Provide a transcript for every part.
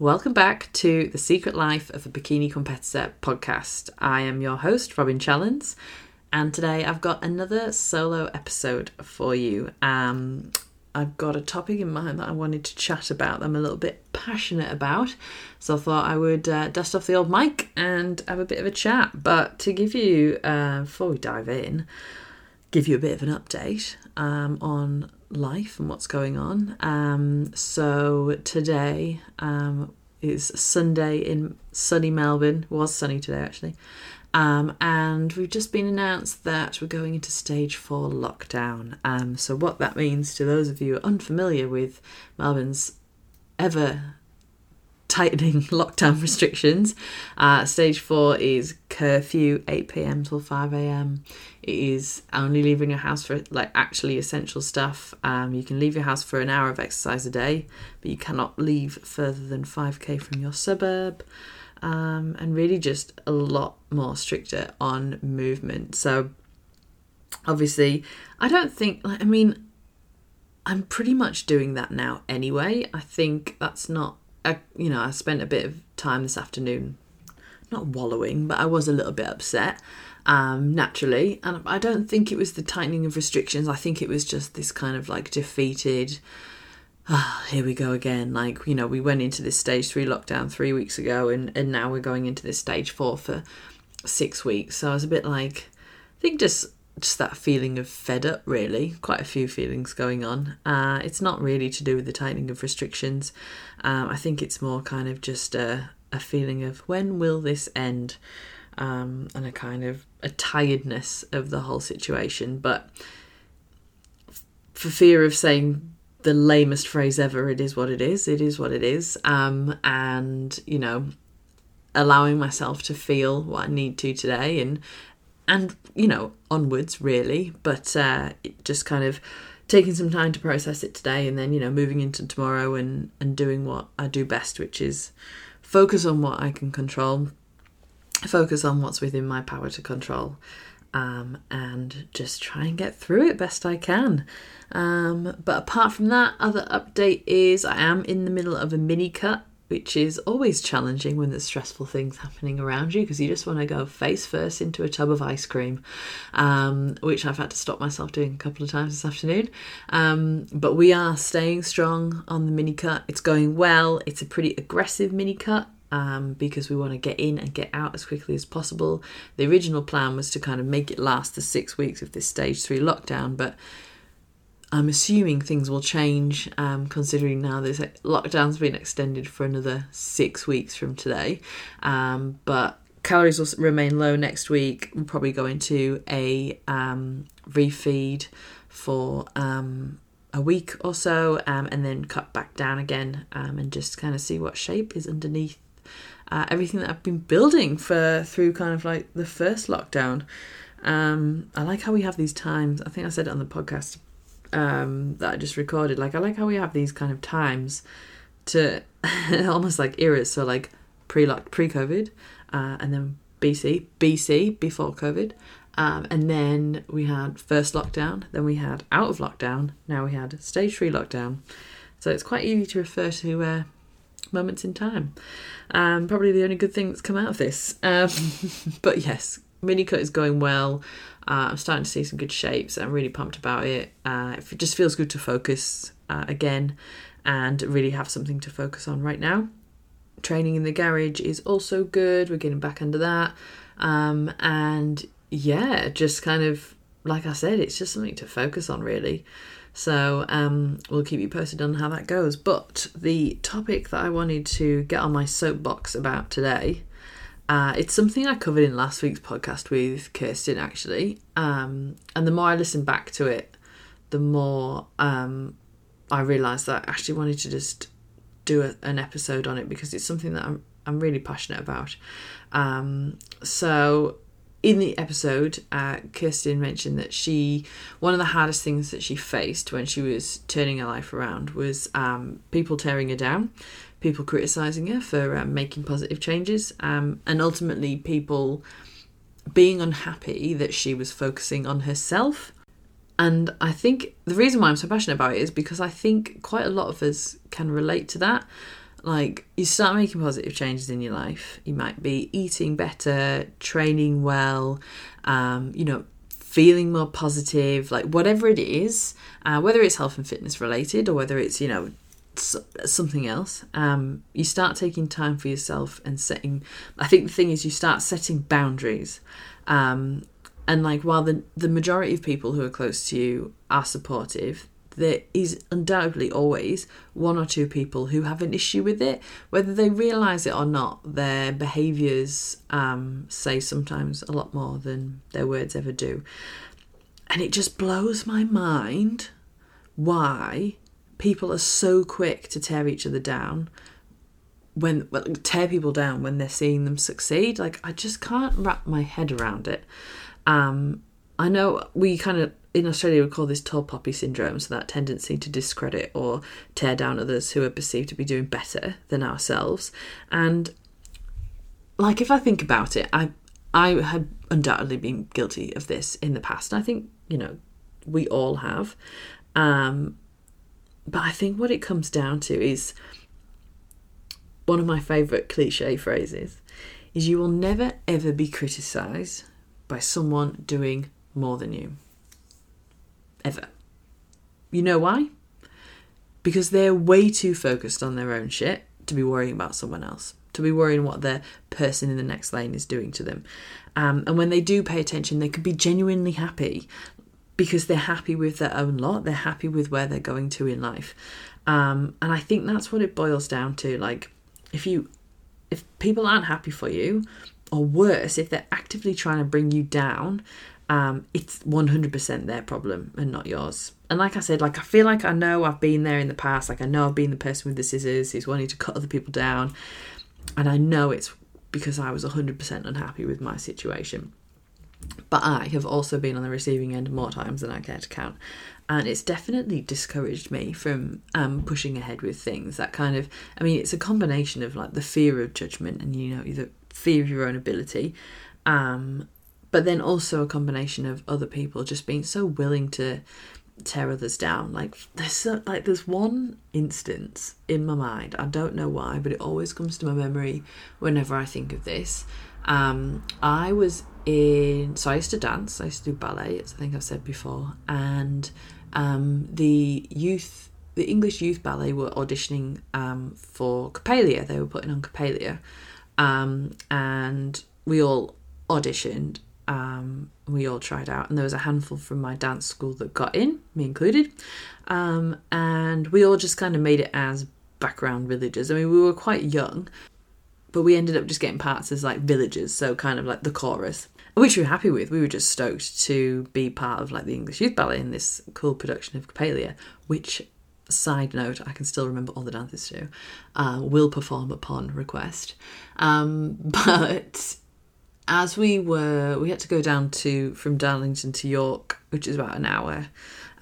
Welcome back to The Secret Life of a Bikini Competitor podcast. I am your host, Robin Challens, and today I've got another solo episode for you. Um, I've got a topic in mind that I wanted to chat about, that I'm a little bit passionate about, so I thought I would uh, dust off the old mic and have a bit of a chat. But to give you, uh, before we dive in, give you a bit of an update um, on life and what's going on. Um, so today um, is Sunday in sunny Melbourne. Was sunny today actually. Um, and we've just been announced that we're going into stage four lockdown. Um, so, what that means to those of you unfamiliar with Melbourne's ever tightening lockdown restrictions. Uh, stage four is curfew, 8 pm till 5 am. It is only leaving your house for like actually essential stuff. Um, you can leave your house for an hour of exercise a day, but you cannot leave further than 5k from your suburb. Um, and really just a lot more stricter on movement. So, obviously, I don't think, like, I mean, I'm pretty much doing that now anyway. I think that's not I, you know, I spent a bit of time this afternoon, not wallowing, but I was a little bit upset, um, naturally. And I don't think it was the tightening of restrictions. I think it was just this kind of like defeated, ah, here we go again. Like, you know, we went into this stage three lockdown three weeks ago, and, and now we're going into this stage four for six weeks. So I was a bit like, I think just just that feeling of fed up, really. Quite a few feelings going on. Uh, it's not really to do with the tightening of restrictions. Um, I think it's more kind of just a, a feeling of when will this end? Um, and a kind of a tiredness of the whole situation. But for fear of saying the lamest phrase ever, it is what it is. It is what it is. Um, and, you know, allowing myself to feel what I need to today and and you know onwards really but uh, just kind of taking some time to process it today and then you know moving into tomorrow and and doing what I do best which is focus on what I can control focus on what's within my power to control um, and just try and get through it best I can. Um, but apart from that, other update is I am in the middle of a mini cut which is always challenging when there's stressful things happening around you because you just want to go face first into a tub of ice cream, um, which I've had to stop myself doing a couple of times this afternoon. Um, but we are staying strong on the mini cut. It's going well. It's a pretty aggressive mini cut. Um, because we want to get in and get out as quickly as possible. The original plan was to kind of make it last the six weeks of this stage three lockdown, but I'm assuming things will change, um, considering now this lockdown's been extended for another six weeks from today. Um, but calories will remain low next week. We'll probably go into a um, refeed for um, a week or so, um, and then cut back down again, um, and just kind of see what shape is underneath uh, everything that I've been building for through kind of like the first lockdown. I like how we have these times. I think I said it on the podcast um, that I just recorded. Like I like how we have these kind of times to almost like eras. So like pre pre COVID, uh, and then BC BC before COVID, um, and then we had first lockdown. Then we had out of lockdown. Now we had stage three lockdown. So it's quite easy to refer to uh, moments in time. Um, probably the only good thing that's come out of this. Um, but yes, mini cut is going well. Uh, I'm starting to see some good shapes. I'm really pumped about it. Uh, it just feels good to focus uh, again and really have something to focus on right now. Training in the garage is also good. We're getting back under that. Um, and yeah, just kind of, like I said, it's just something to focus on really. So um, we'll keep you posted on how that goes. But the topic that I wanted to get on my soapbox about today uh, it's something I covered in last week's podcast with Kirsten, actually. Um, and the more I listen back to it, the more um, I realised that I actually wanted to just do a, an episode on it because it's something that I'm, I'm really passionate about. Um, so, in the episode, uh, Kirsten mentioned that she, one of the hardest things that she faced when she was turning her life around was um, people tearing her down people criticizing her for um, making positive changes, um, and ultimately people being unhappy that she was focusing on herself. And I think the reason why I'm so passionate about it is because I think quite a lot of us can relate to that. like you start making positive changes in your life. You might be eating better, training well, um, you know, feeling more positive, like whatever it is, uh, whether it's health and fitness related or whether it's, you know, something else. Um, you start taking time for yourself and setting. I think the thing is, you start setting boundaries. Um, and like, while the the majority of people who are close to you are supportive, there is undoubtedly always one or two people who have an issue with it, whether they realize it or not. Their behaviors um, say sometimes a lot more than their words ever do, and it just blows my mind why people are so quick to tear each other down when well, tear people down when they're seeing them succeed. Like i just can't wrap my head around it. Um i know we kind of in australia we call this tall poppy syndrome so that tendency to discredit or tear down others who are perceived to be doing better than ourselves. And like if i think about it i i have undoubtedly been guilty of this in the past. I think you know we all have. Um but I think what it comes down to is one of my favourite cliche phrases is you will never ever be criticised by someone doing more than you. Ever. You know why? Because they're way too focused on their own shit to be worrying about someone else, to be worrying what the person in the next lane is doing to them. Um, and when they do pay attention, they could be genuinely happy because they're happy with their own lot, they're happy with where they're going to in life. Um, and I think that's what it boils down to. Like, if you, if people aren't happy for you, or worse, if they're actively trying to bring you down, um, it's 100% their problem and not yours. And like I said, like I feel like I know I've been there in the past. Like I know I've been the person with the scissors who's wanting to cut other people down, and I know it's because I was 100% unhappy with my situation. But I have also been on the receiving end more times than I care to count. And it's definitely discouraged me from um, pushing ahead with things. That kind of, I mean, it's a combination of like the fear of judgment and, you know, the fear of your own ability. Um, but then also a combination of other people just being so willing to tear others down. Like there's so, like there's one instance in my mind. I don't know why, but it always comes to my memory whenever I think of this. Um, I was in so I used to dance. I used to do ballet, as I think I've said before, and um, the youth, the English youth ballet were auditioning um, for Coppelia. They were putting on Coppelia, um, and we all auditioned. Um, we all tried out, and there was a handful from my dance school that got in, me included, um, and we all just kind of made it as background villagers. I mean, we were quite young, but we ended up just getting parts as like villagers, so kind of like the chorus, which we were happy with. We were just stoked to be part of like the English Youth Ballet in this cool production of Coppelia, which side note, I can still remember all the dances too. Uh, will perform upon request. Um, but as we were, we had to go down to from Darlington to York, which is about an hour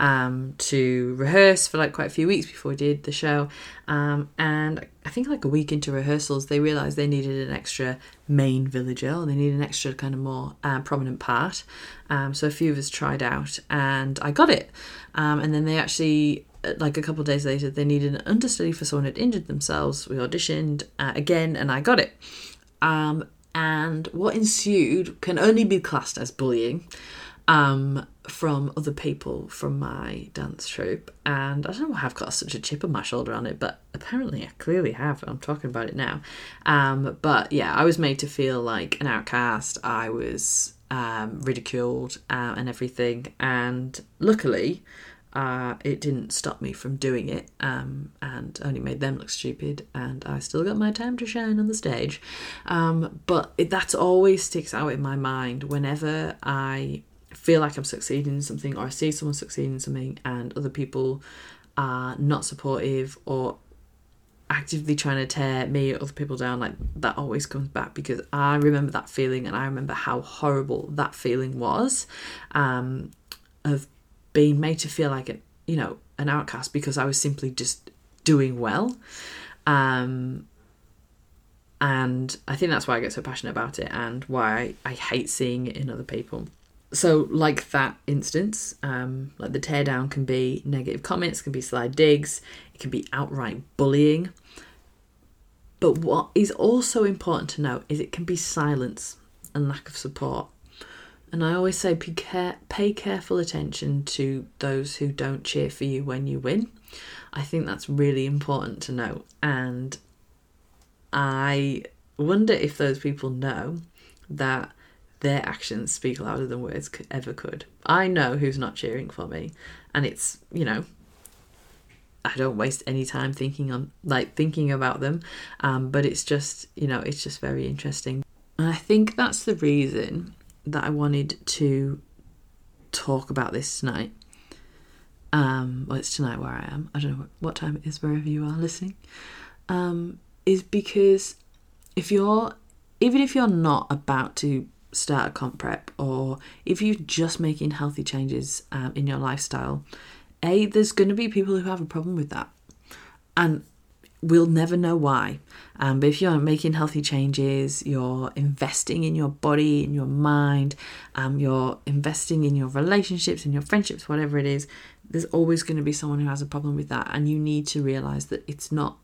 um, to rehearse for like quite a few weeks before we did the show. Um, and I think like a week into rehearsals, they realised they needed an extra main villager, or they needed an extra kind of more uh, prominent part. Um, so a few of us tried out, and I got it. Um, and then they actually uh, like a couple days later, they needed an understudy for someone who had injured themselves. We auditioned uh, again, and I got it. Um, and what ensued can only be classed as bullying um, from other people from my dance troupe. And I don't know why I've got such a chip on my shoulder on it, but apparently I clearly have. I'm talking about it now. Um, but yeah, I was made to feel like an outcast. I was um, ridiculed uh, and everything. And luckily, uh, it didn't stop me from doing it um, and only made them look stupid and i still got my time to shine on the stage um, but it, that always sticks out in my mind whenever i feel like I'm succeeding in something or I see someone succeeding in something and other people are not supportive or actively trying to tear me or other people down, like that always comes back because I remember that feeling and I remember how horrible that feeling was um, of being made to feel like, a, you know, an outcast because I was simply just doing well. Um, and I think that's why I get so passionate about it and why I hate seeing it in other people so like that instance um, like the teardown can be negative comments can be sly digs it can be outright bullying But what is also important to note is it can be silence and lack of support. And I always say pay, care, pay careful attention to those who don't cheer for you when you win. I think that's really important to know. And I wonder if those people know that their actions speak louder than words ever could. I know who's not cheering for me, and it's you know. I don't waste any time thinking on like thinking about them, um, but it's just you know it's just very interesting, and I think that's the reason that I wanted to talk about this tonight. Um, well, it's tonight where I am. I don't know what time it is wherever you are listening. Um, is because if you're even if you're not about to start a comp prep or if you're just making healthy changes um, in your lifestyle, a there's going to be people who have a problem with that, and we'll never know why. Um, but if you're making healthy changes, you're investing in your body, in your mind, um, you're investing in your relationships, in your friendships, whatever it is, there's always going to be someone who has a problem with that, and you need to realize that it's not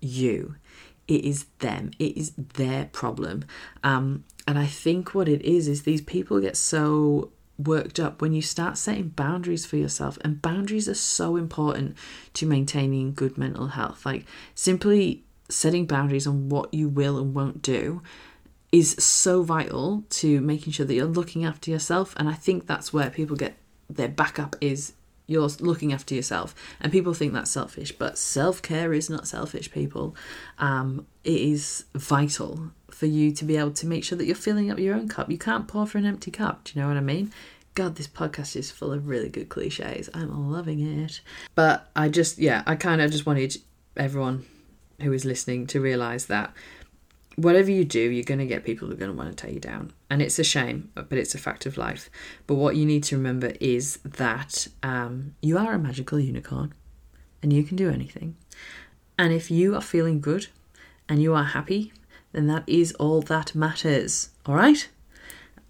you it is them. It is their problem. Um, and i think what it is is these people get so worked up when you start setting boundaries for yourself. And boundaries are so important to maintaining good mental health. Like simply setting boundaries on what you will and won't do is so vital to making sure that you're looking after yourself. And i think that's where people get their backup is you're looking after yourself. And people think that's selfish but self-care is not selfish people. Um, it is vital for you to be able to make sure that you're filling up your own cup. You can't pour for an empty cup do you know what i mean? God this podcast is full of really good cliches. I'm loving it. But i just yeah i kind of just wanted everyone who is listening to realize that whatever you do, you're going to get people who are going to want to tear you down. And it's a shame, but it's a fact of life. But what you need to remember is that um, you are a magical unicorn and you can do anything. And if you are feeling good and you are happy, then that is all that matters. All right?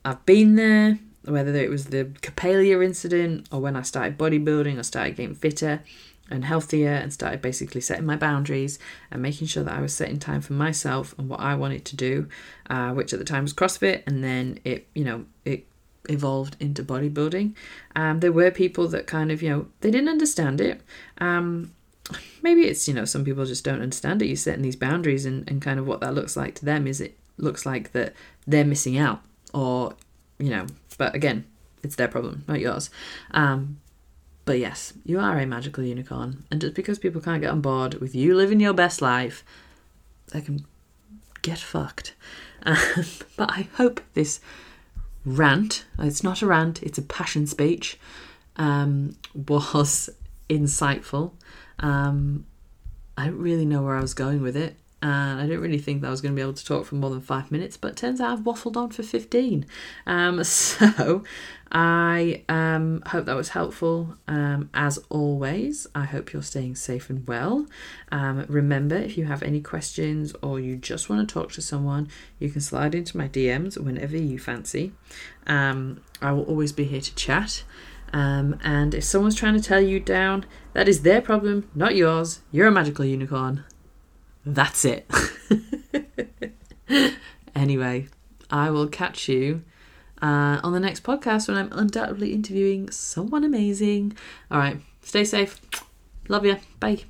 I've been there, whether it was the Coppelia incident or when I started bodybuilding or started getting fitter and healthier and started basically setting my boundaries and making sure that I was setting time for myself and what I wanted to do, uh, which at the time was CrossFit, and then it, you know, it evolved into bodybuilding. Um, there were people that kind of, you know, they didn't understand it. Um, maybe it's, you know, some people just don't understand it. You're setting these boundaries, and, and kind of what that looks like to them is it looks like that they're missing out, or, you know, but again, it's their problem, not yours. Um, but yes, you are a magical unicorn. And just because people can't get on board with you living your best life, they can get fucked. Um, but I hope this rant, it's not a rant, it's a passion speech, um, was insightful. Um, I don't really know where I was going with it and I didn't really think that I was going to be able to talk for more than five minutes, but turns out I've waffled on for 15. Um, so I um, hope that was helpful. Um, as always, I hope you're staying safe and well. Um, remember, if you have any questions or you just want to talk to someone, you can slide into my DMs whenever you fancy. Um, I will always be here to chat. Um, and if someone's trying to tell you down, that is their problem, not yours. You're a magical unicorn. That's it. anyway, I will catch you uh, on the next podcast when I'm undoubtedly interviewing someone amazing. All right, stay safe. Love you. Bye.